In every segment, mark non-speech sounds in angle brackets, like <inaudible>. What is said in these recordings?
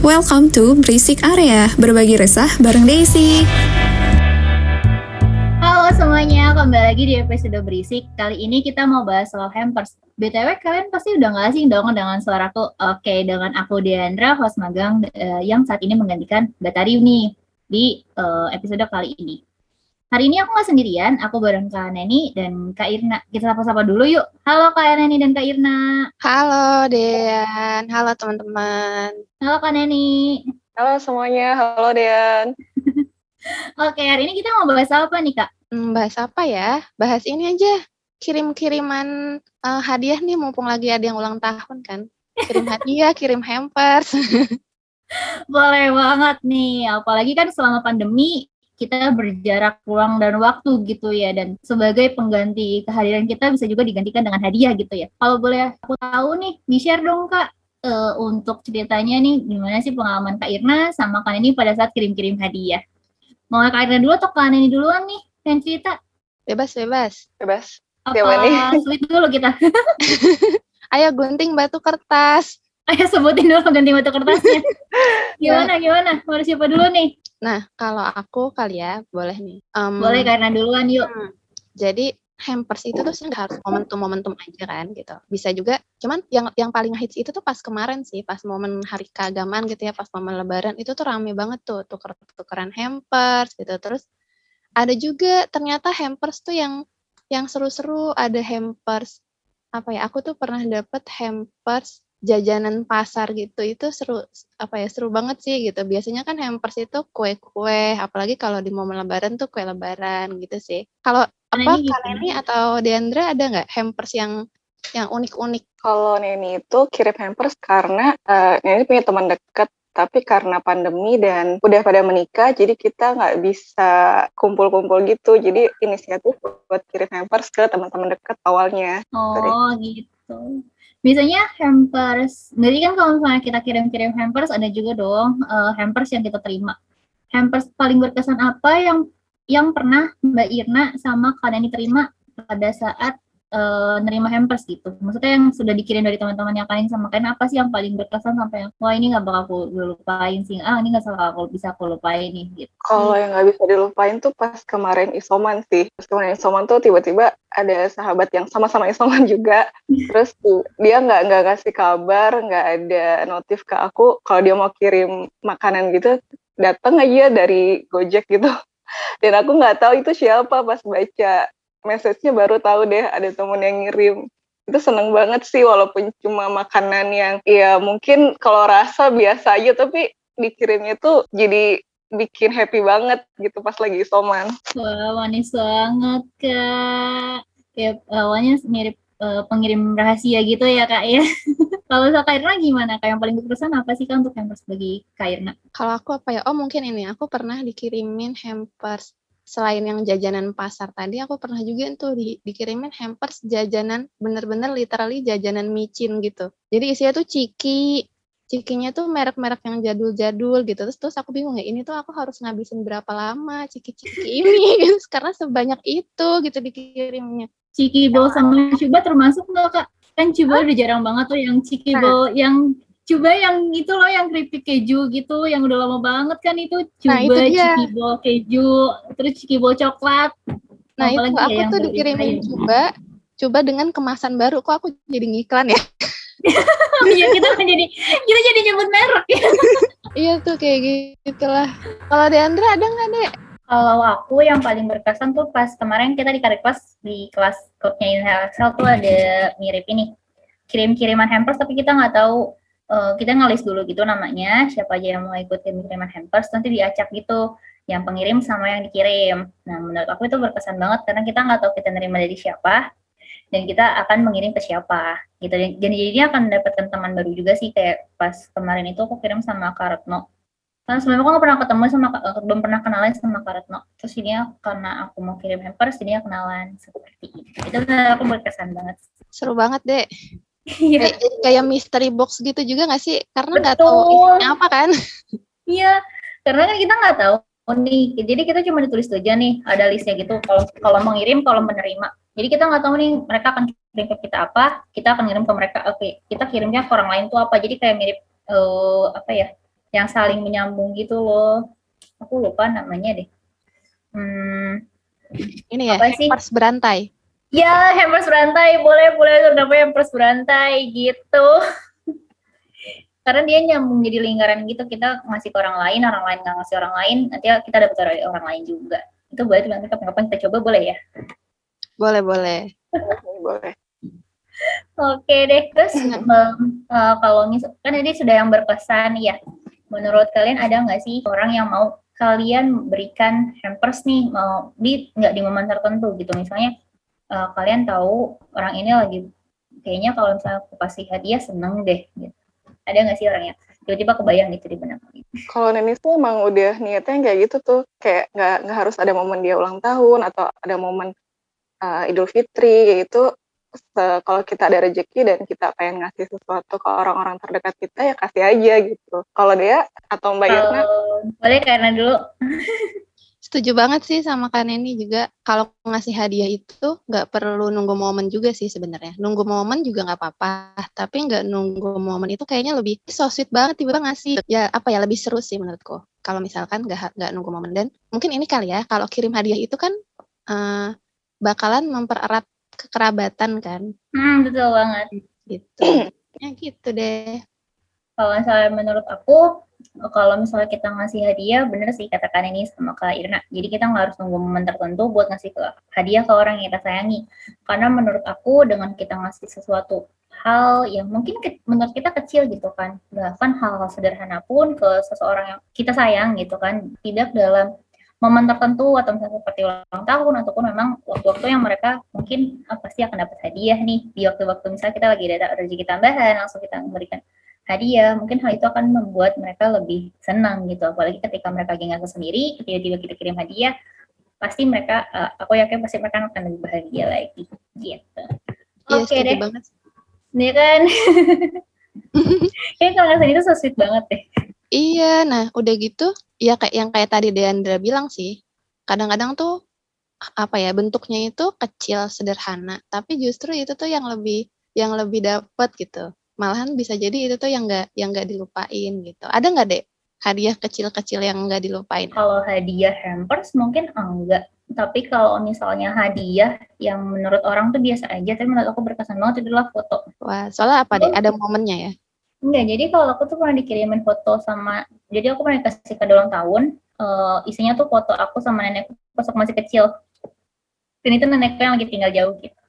Welcome to Berisik Area, berbagi resah bareng Daisy. Halo semuanya, kembali lagi di episode Berisik. Kali ini kita mau bahas soal hampers. BTW kalian pasti udah gak asing dong dengan suaraku. Oke, dengan aku Deandra, host magang uh, yang saat ini menggantikan Batari nih di uh, episode kali ini. Hari ini aku nggak sendirian, aku bareng Kak Neni dan Kak Irna. Kita sapa-sapa dulu yuk. Halo Kak Neni dan Kak Irna. Halo Dean, halo teman-teman. Halo Kak Neni. Halo semuanya, halo Dean. <laughs> Oke, hari ini kita mau bahas apa nih Kak? Hmm, bahas apa ya? Bahas ini aja. Kirim-kiriman uh, hadiah nih, mumpung lagi ada yang ulang tahun kan. Kirim hadiah, kirim hampers. <laughs> Boleh banget nih, apalagi kan selama pandemi kita berjarak ruang dan waktu gitu ya dan sebagai pengganti kehadiran kita bisa juga digantikan dengan hadiah gitu ya. Kalau boleh aku tahu nih, di-share dong Kak uh, untuk ceritanya nih gimana sih pengalaman Kak Irna sama Kak ini pada saat kirim-kirim hadiah. Mau Kak Irna dulu atau Kak ini duluan nih yang cerita? Bebas, bebas. Bebas. Apa sweet dulu kita? <laughs> Ayo gunting batu kertas. Ayo sebutin dulu ganti batu kertasnya. <laughs> gimana, gimana? Mau siapa dulu nih? Nah, kalau aku kali ya, boleh nih. Um, boleh karena duluan yuk. Hmm, jadi hampers itu tuh nggak harus momentum-momentum aja kan gitu. Bisa juga, cuman yang yang paling hits itu tuh pas kemarin sih, pas momen hari keagamaan gitu ya, pas momen lebaran itu tuh rame banget tuh tuker-tukeran hampers gitu. Terus ada juga ternyata hampers tuh yang yang seru-seru, ada hampers apa ya? Aku tuh pernah dapet hampers jajanan pasar gitu itu seru apa ya seru banget sih gitu. Biasanya kan hampers itu kue-kue apalagi kalau di momen lebaran tuh kue lebaran gitu sih. Kalau apa gitu. ini atau Deandra ada nggak hampers yang yang unik-unik? Kalau Neni itu kirim hampers karena uh, Neni punya teman dekat tapi karena pandemi dan udah pada menikah jadi kita nggak bisa kumpul-kumpul gitu. Jadi inisiatif buat kirim hampers ke teman-teman dekat awalnya. Oh gitu biasanya hampers jadi kan kalau misalnya kita kirim-kirim hampers ada juga dong uh, hampers yang kita terima. Hampers paling berkesan apa yang yang pernah Mbak Irna sama kalian diterima pada saat uh, nerima hampers gitu. Maksudnya yang sudah dikirim dari teman-teman yang kalian sama kalian apa sih yang paling berkesan sampai yang wah ini nggak bakal aku lupain sih. Ah ini nggak salah aku bisa aku lupain nih gitu. Kalau yang nggak bisa dilupain tuh pas kemarin isoman sih. Pas kemarin isoman tuh tiba-tiba ada sahabat yang sama-sama isoman juga. <laughs> Terus dia nggak nggak kasih kabar, nggak ada notif ke aku kalau dia mau kirim makanan gitu datang aja dari Gojek gitu <laughs> dan aku nggak tahu itu siapa pas baca message-nya baru tahu deh ada temen yang ngirim itu seneng banget sih walaupun cuma makanan yang ya mungkin kalau rasa biasa aja tapi dikirimnya tuh jadi bikin happy banget gitu pas lagi isoman. Wah manis banget kak. Kayak awalnya mirip uh, pengirim rahasia gitu ya kak ya. <laughs> Kalau Kak Irna gimana? Kayak yang paling berkesan apa sih kak untuk hampers bagi Kak Irna? Kalau aku apa ya? Oh mungkin ini aku pernah dikirimin hampers selain yang jajanan pasar tadi aku pernah juga tuh di, dikirimin hampers jajanan bener-bener literally jajanan micin gitu. Jadi isinya tuh ciki cikinya tuh merek-merek yang jadul-jadul gitu. Terus terus aku bingung ya ini tuh aku harus ngabisin berapa lama ciki-ciki <laughs> ini? Gitu karena sebanyak itu gitu dikirimnya. Ciki bowl sama coba termasuk nggak kak? Kan coba udah jarang banget tuh yang ciki bowl nah. yang coba yang itu loh yang keripik keju gitu yang udah lama banget kan itu. Coba nah, itu cikibol keju terus cikibol coklat. Nah itu aku ya tuh dikirimin coba coba dengan kemasan baru. Kok aku jadi ngiklan ya? <laughs> Iya kita jadi kita jadi nyebut merek. Ya <laughs> iya tuh kayak gitu lah kalau Deandra ada nggak deh kalau aku yang paling berkesan tuh pas kemarin kita di kelas di kelas code-nya Excel tuh ada mirip ini. Kirim-kiriman hampers tapi kita nggak tahu uh, kita ngelis dulu gitu namanya siapa aja yang mau ikut kiriman hampers nanti diacak gitu yang pengirim sama yang dikirim. Nah menurut aku itu berkesan banget karena kita nggak tahu kita nerima dari siapa dan kita akan mengirim ke siapa gitu. Dan jadinya akan mendapatkan teman baru juga sih kayak pas kemarin itu aku kirim sama Kak Retno. Karena sebelumnya aku nggak pernah ketemu sama eh, belum pernah kenalan sama Kak Retno. Terus ini karena aku mau kirim hampers jadi kenalan seperti itu. Itu aku berkesan banget. Seru banget deh. Iya. Kayak, kayak mystery box gitu juga gak sih? Karena nggak tahu isinya apa kan? <laughs> Iya, karena kan kita nggak tahu nih. Jadi kita cuma ditulis aja nih, ada listnya gitu. Kalau kalau mengirim, kalau menerima. Jadi kita nggak tahu nih mereka akan kirim ke kita apa, kita akan kirim ke mereka. Oke, kita kirimnya ke orang lain tuh apa. Jadi kayak mirip uh, apa ya? yang saling menyambung gitu loh. Aku lupa namanya deh. Hmm, Ini ya, Apa sih? berantai. Ya hampers berantai, boleh boleh namanya hampers berantai gitu. <laughs> Karena dia nyambung jadi lingkaran gitu, kita ngasih ke orang lain, orang lain nggak ngasih orang lain, nanti kita dapat dari orang lain juga. Itu boleh nanti kapan-kapan kita coba boleh ya. Boleh, boleh. boleh. Oke deh, terus eh, kalau misal kan ini sudah yang berpesan ya. Menurut kalian ada nggak sih orang yang mau kalian berikan hampers nih mau di nggak di momen tertentu gitu misalnya eh, kalian tahu orang ini lagi kayaknya kalau misalnya aku kasih hadiah seneng deh gitu. Ada nggak sih orang yang tiba-tiba kebayang gitu di benak? Kalau Nenis tuh emang udah niatnya kayak gitu tuh, kayak nggak nggak harus ada momen dia ulang tahun atau ada momen uh, Idul Fitri kayak gitu. Kalau kita ada rezeki dan kita pengen ngasih sesuatu ke orang-orang terdekat kita ya kasih aja gitu. Kalau dia atau Mbak Irna, boleh karena dulu <laughs> Setuju banget sih sama Kak Neni juga. Kalau ngasih hadiah itu nggak perlu nunggu momen juga sih sebenarnya. Nunggu momen juga nggak apa-apa. Tapi nggak nunggu momen itu kayaknya lebih so sweet banget tiba-tiba ngasih. Ya apa ya lebih seru sih menurutku. Kalau misalkan nggak nggak nunggu momen dan mungkin ini kali ya kalau kirim hadiah itu kan eh, bakalan mempererat kekerabatan kan hmm, betul banget. gitu. <clears throat> ya gitu deh. Kalau misalnya menurut aku, kalau misalnya kita ngasih hadiah, bener sih katakan ini sama Kak Irna. Jadi kita nggak harus nunggu momen tertentu buat ngasih ke hadiah ke orang yang kita sayangi. Karena menurut aku dengan kita ngasih sesuatu hal yang mungkin ke- menurut kita kecil gitu kan, bahkan hal-hal sederhana pun ke seseorang yang kita sayang gitu kan, tidak dalam momen tertentu atau misalnya seperti ulang tahun ataupun memang waktu-waktu yang mereka mungkin ah, pasti akan dapat hadiah nih di waktu-waktu misalnya kita lagi ada rezeki tambahan langsung kita memberikan hadiah, mungkin hal itu akan membuat mereka lebih senang gitu. Apalagi ketika mereka lagi nggak sendiri, tiba-tiba kita kirim hadiah, pasti mereka, eh, aku yakin pasti mereka akan lebih bahagia lagi gitu. Iya Oke setuju deh, banget. ya kan? <laughs> Kayaknya kalau ngasih itu so sweet banget deh. Iya, nah udah gitu, ya kayak yang kayak tadi Deandra bilang sih, kadang-kadang tuh apa ya bentuknya itu kecil sederhana, tapi justru itu tuh yang lebih yang lebih dapet gitu. Malahan bisa jadi itu tuh yang nggak yang nggak dilupain gitu. Ada nggak deh hadiah kecil-kecil yang nggak dilupain? Kalau hadiah hampers mungkin enggak. Tapi kalau misalnya hadiah yang menurut orang tuh biasa aja, tapi menurut aku berkesan banget itu adalah foto. Wah, soalnya apa deh? Ada momennya ya? Enggak, jadi kalau aku tuh pernah dikirimin foto sama, jadi aku pernah dikasih kado ulang tahun, eh, isinya tuh foto aku sama nenekku pas aku masih kecil. Dan itu nenekku yang lagi tinggal jauh gitu.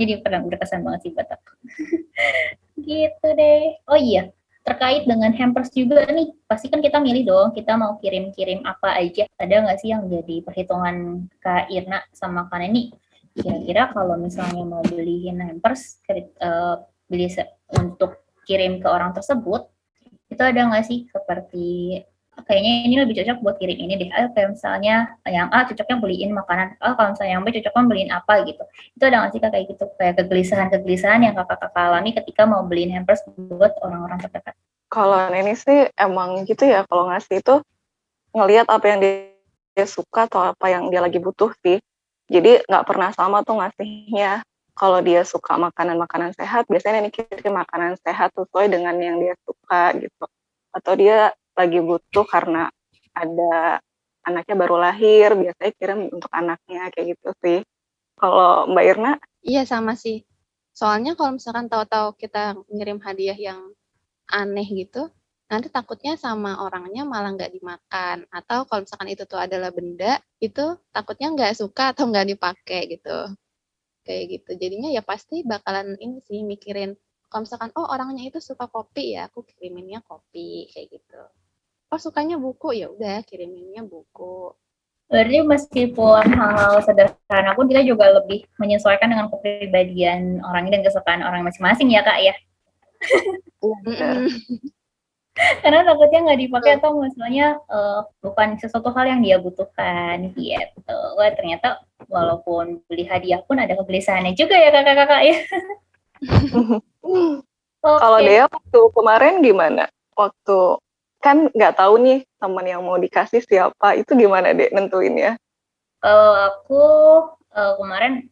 Jadi pernah berkesan banget sih buat aku. <laughs> gitu deh. Oh iya, terkait dengan hampers juga nih, pasti kan kita milih dong, kita mau kirim-kirim apa aja. Ada nggak sih yang jadi perhitungan Kak Irna sama Kak Neni? Kira-kira kalau misalnya mau beliin hampers, eh, beli untuk kirim ke orang tersebut, itu ada nggak sih seperti kayaknya ini lebih cocok buat kirim ini deh. Ayo kayak misalnya yang A cocoknya beliin makanan. Oh kalau misalnya yang B cocoknya beliin apa gitu. Itu ada nggak sih kayak gitu kayak kegelisahan-kegelisahan yang kakak-kakak alami ketika mau beliin hampers buat orang-orang terdekat. kalau Neni sih emang gitu ya, kalau ngasih itu ngelihat apa yang dia, suka atau apa yang dia lagi butuh sih. Jadi nggak pernah sama tuh ngasihnya. Kalau dia suka makanan-makanan sehat, biasanya Neni kirim makanan sehat sesuai dengan yang dia suka gitu. Atau dia lagi butuh karena ada anaknya baru lahir, biasanya kirim untuk anaknya kayak gitu sih. Kalau Mbak Irna, Iya sama sih. Soalnya kalau misalkan tahu-tahu kita ngirim hadiah yang aneh gitu, nanti takutnya sama orangnya malah nggak dimakan. Atau kalau misalkan itu tuh adalah benda, itu takutnya nggak suka atau nggak dipakai gitu. Kayak gitu. Jadinya ya pasti bakalan ini sih mikirin, kalau misalkan oh orangnya itu suka kopi ya, aku kiriminnya kopi kayak gitu. Oh sukanya buku ya udah kiriminnya buku. Berarti meskipun hal-hal sederhana pun kita juga lebih menyesuaikan dengan kepribadian orangnya dan kesukaan orang masing-masing ya kak ya. Mm-mm. <laughs> karena takutnya nggak dipakai atau misalnya eh, bukan sesuatu hal yang dia butuhkan gitu. Wah ternyata walaupun beli hadiah pun ada kegelisahannya juga ya kakak-kakak ya. <laughs> Kalau Oke. Dea waktu kemarin gimana? Waktu kan nggak tahu nih teman yang mau dikasih siapa, itu gimana deh nentuinnya? Kalau aku eh, kemarin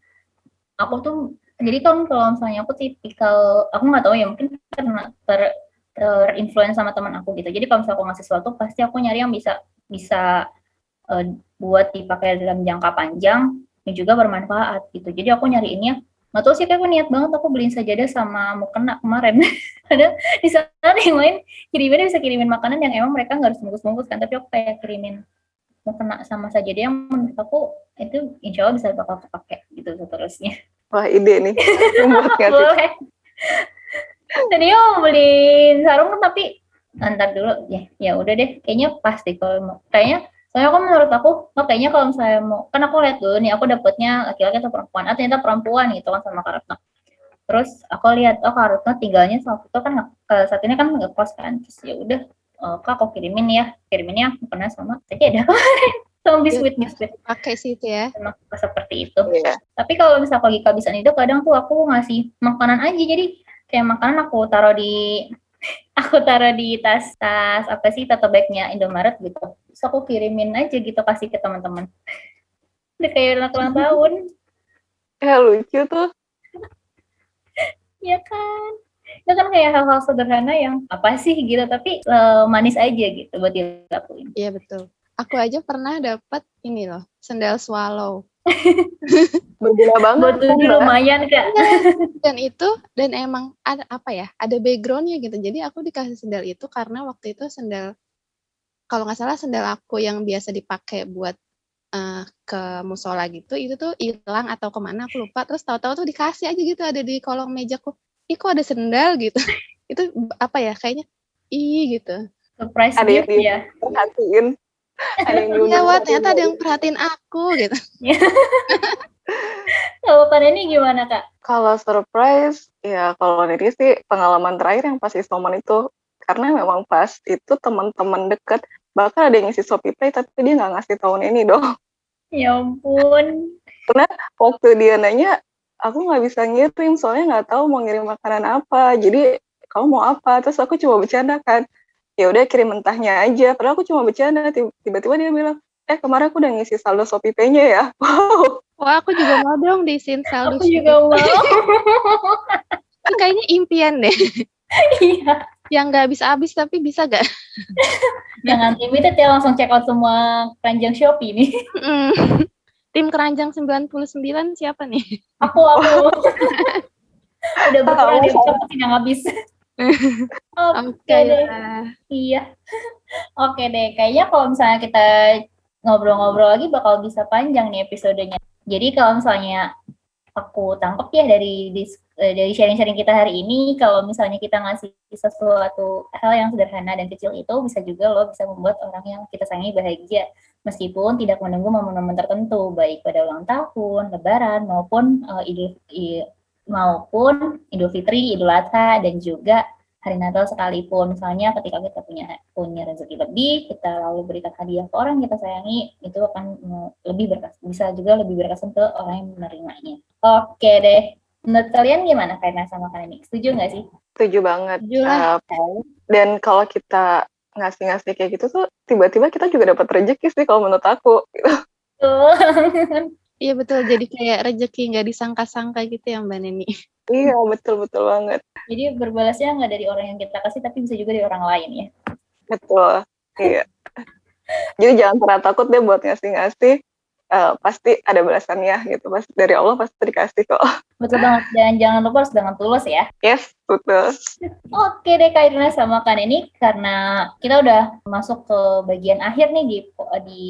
aku tuh jadi kan kalau misalnya aku tipikal aku nggak tahu ya mungkin karena ter terinfluence sama teman aku gitu. Jadi kalau misalnya aku ngasih sesuatu pasti aku nyari yang bisa bisa uh, buat dipakai dalam jangka panjang dan juga bermanfaat gitu. Jadi aku nyari ini ya nggak tahu sih kayak aku niat banget aku beliin sajadah sama mau kena kemarin. <laughs> Ada di sana yang lain kirimin bisa kirimin makanan yang emang mereka nggak harus bungkus-bungkus kan tapi aku kayak kirimin mau kena sama sajadah yang menurut aku itu insya Allah bisa bakal kepake gitu seterusnya. Wah ide nih. <laughs> Boleh. Tadi mau beliin sarung tapi antar dulu. Ya ya udah deh. Kayaknya pasti kalau mau. Kayaknya Soalnya aku menurut aku, oh kayaknya kalau misalnya mau, kan aku lihat dulu nih, aku dapetnya laki-laki atau perempuan, ah ternyata perempuan gitu kan sama Karetno. Terus aku lihat, oh Karetno tinggalnya sama itu kan saat ini kan nggak kos kan, terus ya udah, oh, kak aku kirimin ya, kiriminnya aku pernah sama saja ada <laughs> kemarin sama biskuit biskuit pakai sih itu ya emang seperti itu yeah. tapi kalau misalnya pagi kehabisan itu kadang tuh aku ngasih makanan aja jadi kayak makanan aku taruh di <laughs> aku taruh di tas tas apa sih tote bagnya Indomaret gitu terus aku kirimin aja gitu kasih ke teman-teman. Udah kayak anak ulang tahun. Ya <laughs> lucu tuh. Ya kan? Itu kan kayak hal-hal sederhana yang apa sih? gitu. Tapi uh, manis aja gitu buat dilakuin. Iya betul. Aku aja pernah dapat ini loh sendal swallow. <laughs> Berguna banget buat lumayan kak. Dan itu dan emang ada apa ya ada backgroundnya gitu. Jadi aku dikasih sendal itu karena waktu itu sendal kalau nggak salah sendal aku yang biasa dipakai buat uh, ke musola gitu itu tuh hilang atau ke mana aku lupa. Terus tahu-tahu tuh dikasih aja gitu ada di kolong mejaku ih kok ada sendal gitu? <laughs> Itu apa ya kayaknya ih gitu. Surprise ada yang ya? perhatiin <laughs> ada yang ya wah ternyata ada yang perhatiin aku gitu. <laughs> Kalau pan ini gimana kak? Kalau surprise ya kalau ini sih pengalaman terakhir yang pas isoman itu. Karena memang pas itu teman-teman deket bahkan ada yang ngisi Shopee Pay tapi dia nggak ngasih tahun ini dong. <laughs> Ya ampun. Karena waktu dia nanya aku nggak bisa ngirim soalnya nggak tahu mau ngirim makanan apa. Jadi kamu mau apa? Terus aku coba bercanda kan. Ya udah kirim mentahnya aja. Padahal aku cuma bercanda. Tiba-tiba dia bilang eh kemarin aku udah ngisi saldo Shopee Pay-nya ya. <laughs> Wow. Wah aku juga mau dong diisiin saldo aku juga mau. Ini kayaknya impian deh. <laughs> Iya. Yang nggak bisa habis tapi bisa gak jangan limited ya langsung check out semua keranjang Shopee nih tim keranjang 99 siapa nih aku aku udah berkurang dia cepet tidak habis Oke okay deh. Iya. Oke deh. Kayaknya kalau misalnya kita ngobrol-ngobrol lagi bakal bisa panjang nih episodenya. Jadi kalau misalnya aku tangkap ya dari eh, dari sharing-sharing kita hari ini, kalau misalnya kita ngasih sesuatu hal yang sederhana dan kecil itu bisa juga loh bisa membuat orang yang kita sayangi bahagia. Meskipun tidak menunggu momen-momen tertentu baik pada ulang tahun, lebaran maupun uh, idul maupun Idul Fitri, Idul Adha, dan juga hari Natal sekalipun. Misalnya ketika kita punya punya rezeki lebih, kita lalu berikan hadiah ke orang kita sayangi, itu akan lebih berkas, bisa juga lebih berkesan ke orang yang menerimanya. Oke deh. Menurut kalian gimana kaitan sama kalian ini? Setuju nggak sih? Setuju banget. Setuju lah. Uh, dan kalau kita ngasih-ngasih kayak gitu tuh, tiba-tiba kita juga dapat rezeki sih kalau menurut aku. Iya betul, jadi kayak rezeki nggak disangka-sangka gitu ya Mbak Neni. Iya betul betul banget. Jadi berbalasnya nggak dari orang yang kita kasih, tapi bisa juga dari orang lain ya. Betul, iya. jadi jangan pernah takut deh buat ngasih-ngasih. Uh, pasti ada balasannya gitu, pas dari Allah pasti dikasih kok. Betul banget, dan jangan lupa harus dengan tulus ya. Yes, betul. Oke deh Kak Irina sama Kan ini karena kita udah masuk ke bagian akhir nih di di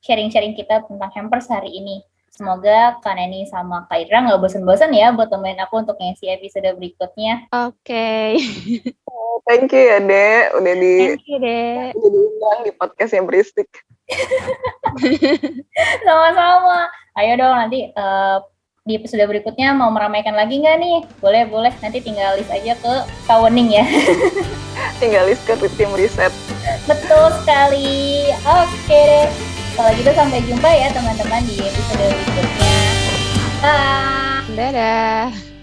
sharing-sharing kita tentang hampers hari ini. Semoga Kak Neni sama Kak Ira nggak bosan-bosan ya buat temenin aku untuk ngisi episode berikutnya. Oke. Okay. oh, thank you ya, Dek. Udah di Thank you, Dek. Udah diundang di podcast yang berisik. <laughs> Sama-sama. Ayo dong nanti uh, di episode berikutnya mau meramaikan lagi nggak nih? Boleh, boleh. Nanti tinggal list aja ke Kawening ya. <laughs> tinggal list ke tim riset. Betul sekali. Oke deh. Kalau gitu sampai jumpa ya teman-teman di episode berikutnya. Bye. Dadah.